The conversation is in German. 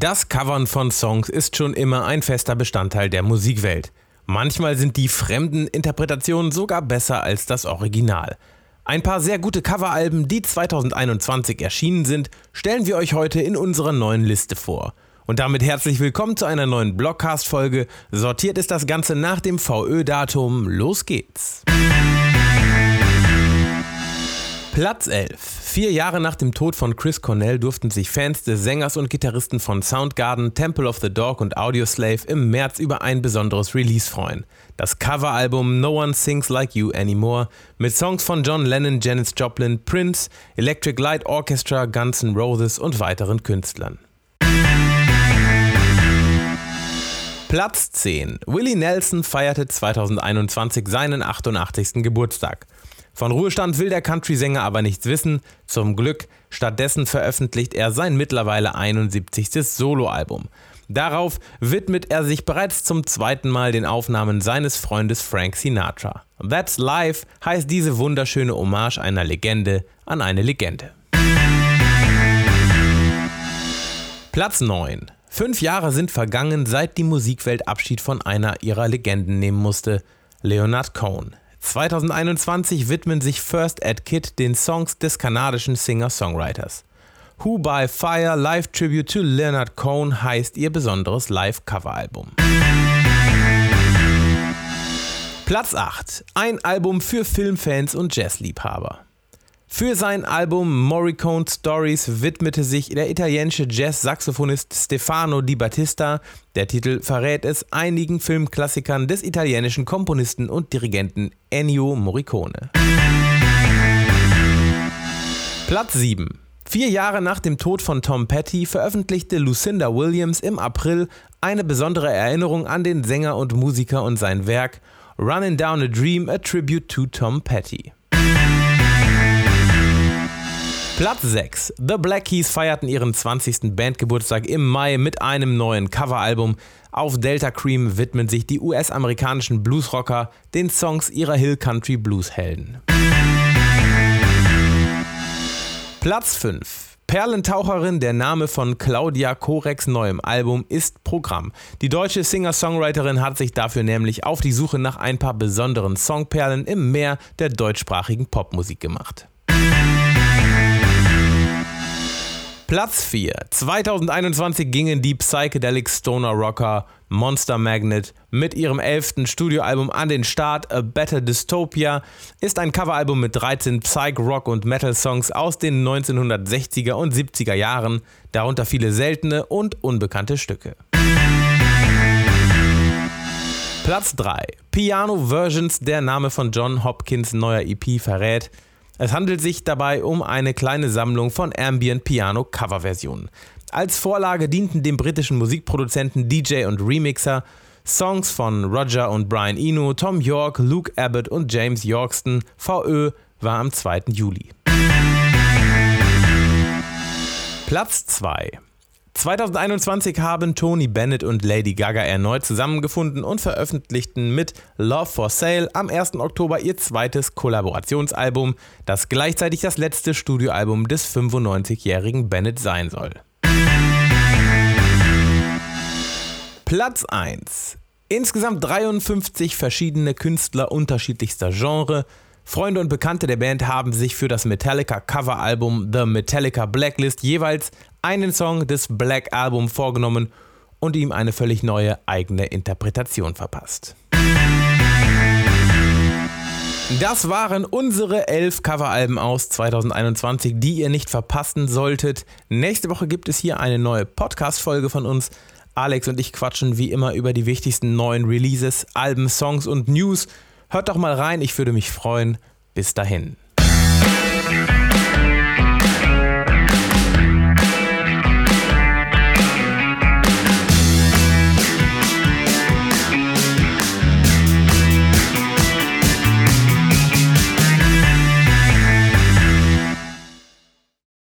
Das Covern von Songs ist schon immer ein fester Bestandteil der Musikwelt. Manchmal sind die fremden Interpretationen sogar besser als das Original. Ein paar sehr gute Coveralben, die 2021 erschienen sind, stellen wir euch heute in unserer neuen Liste vor. Und damit herzlich willkommen zu einer neuen Blogcast-Folge. Sortiert ist das Ganze nach dem VÖ-Datum. Los geht's! Platz 11. Vier Jahre nach dem Tod von Chris Cornell durften sich Fans des Sängers und Gitarristen von Soundgarden, Temple of the Dog und Audioslave im März über ein besonderes Release freuen. Das Coveralbum No One Sings Like You Anymore mit Songs von John Lennon, Janis Joplin, Prince, Electric Light Orchestra, Guns N' Roses und weiteren Künstlern. Platz 10. Willie Nelson feierte 2021 seinen 88. Geburtstag. Von Ruhestand will der Country-Sänger aber nichts wissen. Zum Glück. Stattdessen veröffentlicht er sein mittlerweile 71. Soloalbum. Darauf widmet er sich bereits zum zweiten Mal den Aufnahmen seines Freundes Frank Sinatra. That's Life heißt diese wunderschöne Hommage einer Legende an eine Legende. Platz 9. Fünf Jahre sind vergangen, seit die Musikwelt Abschied von einer ihrer Legenden nehmen musste, Leonard Cohen. 2021 widmen sich First Ed Kid den Songs des kanadischen Singer-Songwriters. Who by Fire Live Tribute to Leonard Cohen heißt ihr besonderes Live-Cover-Album. Platz 8. Ein Album für Filmfans und Jazzliebhaber. Für sein Album Morricone Stories widmete sich der italienische Jazz-Saxophonist Stefano Di Battista, der Titel verrät es, einigen Filmklassikern des italienischen Komponisten und Dirigenten Ennio Morricone. Platz 7. Vier Jahre nach dem Tod von Tom Petty veröffentlichte Lucinda Williams im April eine besondere Erinnerung an den Sänger und Musiker und sein Werk Running Down a Dream, a Tribute to Tom Petty. Platz 6. The Black Keys feierten ihren 20. Bandgeburtstag im Mai mit einem neuen Coveralbum. Auf Delta Cream widmen sich die US-amerikanischen Bluesrocker den Songs ihrer Hill Country Blues Helden. Platz 5. Perlentaucherin, der Name von Claudia Koreks neuem Album, ist Programm. Die deutsche Singer-Songwriterin hat sich dafür nämlich auf die Suche nach ein paar besonderen Songperlen im Meer der deutschsprachigen Popmusik gemacht. Platz 4. 2021 gingen die Psychedelic Stoner Rocker Monster Magnet mit ihrem elften Studioalbum an den Start. A Better Dystopia ist ein Coveralbum mit 13 Psych, Rock und Metal Songs aus den 1960er und 70er Jahren, darunter viele seltene und unbekannte Stücke. Platz 3. Piano Versions, der Name von John Hopkins neuer EP verrät. Es handelt sich dabei um eine kleine Sammlung von Ambient Piano Coverversionen. Als Vorlage dienten dem britischen Musikproduzenten DJ und Remixer Songs von Roger und Brian Eno, Tom York, Luke Abbott und James Yorkston. VÖ war am 2. Juli. Platz 2 2021 haben Tony Bennett und Lady Gaga erneut zusammengefunden und veröffentlichten mit Love for Sale am 1. Oktober ihr zweites Kollaborationsalbum, das gleichzeitig das letzte Studioalbum des 95-jährigen Bennett sein soll. Platz 1. Insgesamt 53 verschiedene Künstler unterschiedlichster Genre Freunde und Bekannte der Band haben sich für das Metallica Coveralbum The Metallica Blacklist jeweils einen Song des Black Album vorgenommen und ihm eine völlig neue eigene Interpretation verpasst. Das waren unsere elf Coveralben aus 2021, die ihr nicht verpassen solltet. Nächste Woche gibt es hier eine neue Podcast-Folge von uns. Alex und ich quatschen wie immer über die wichtigsten neuen Releases, Alben, Songs und News. Hört doch mal rein, ich würde mich freuen. Bis dahin.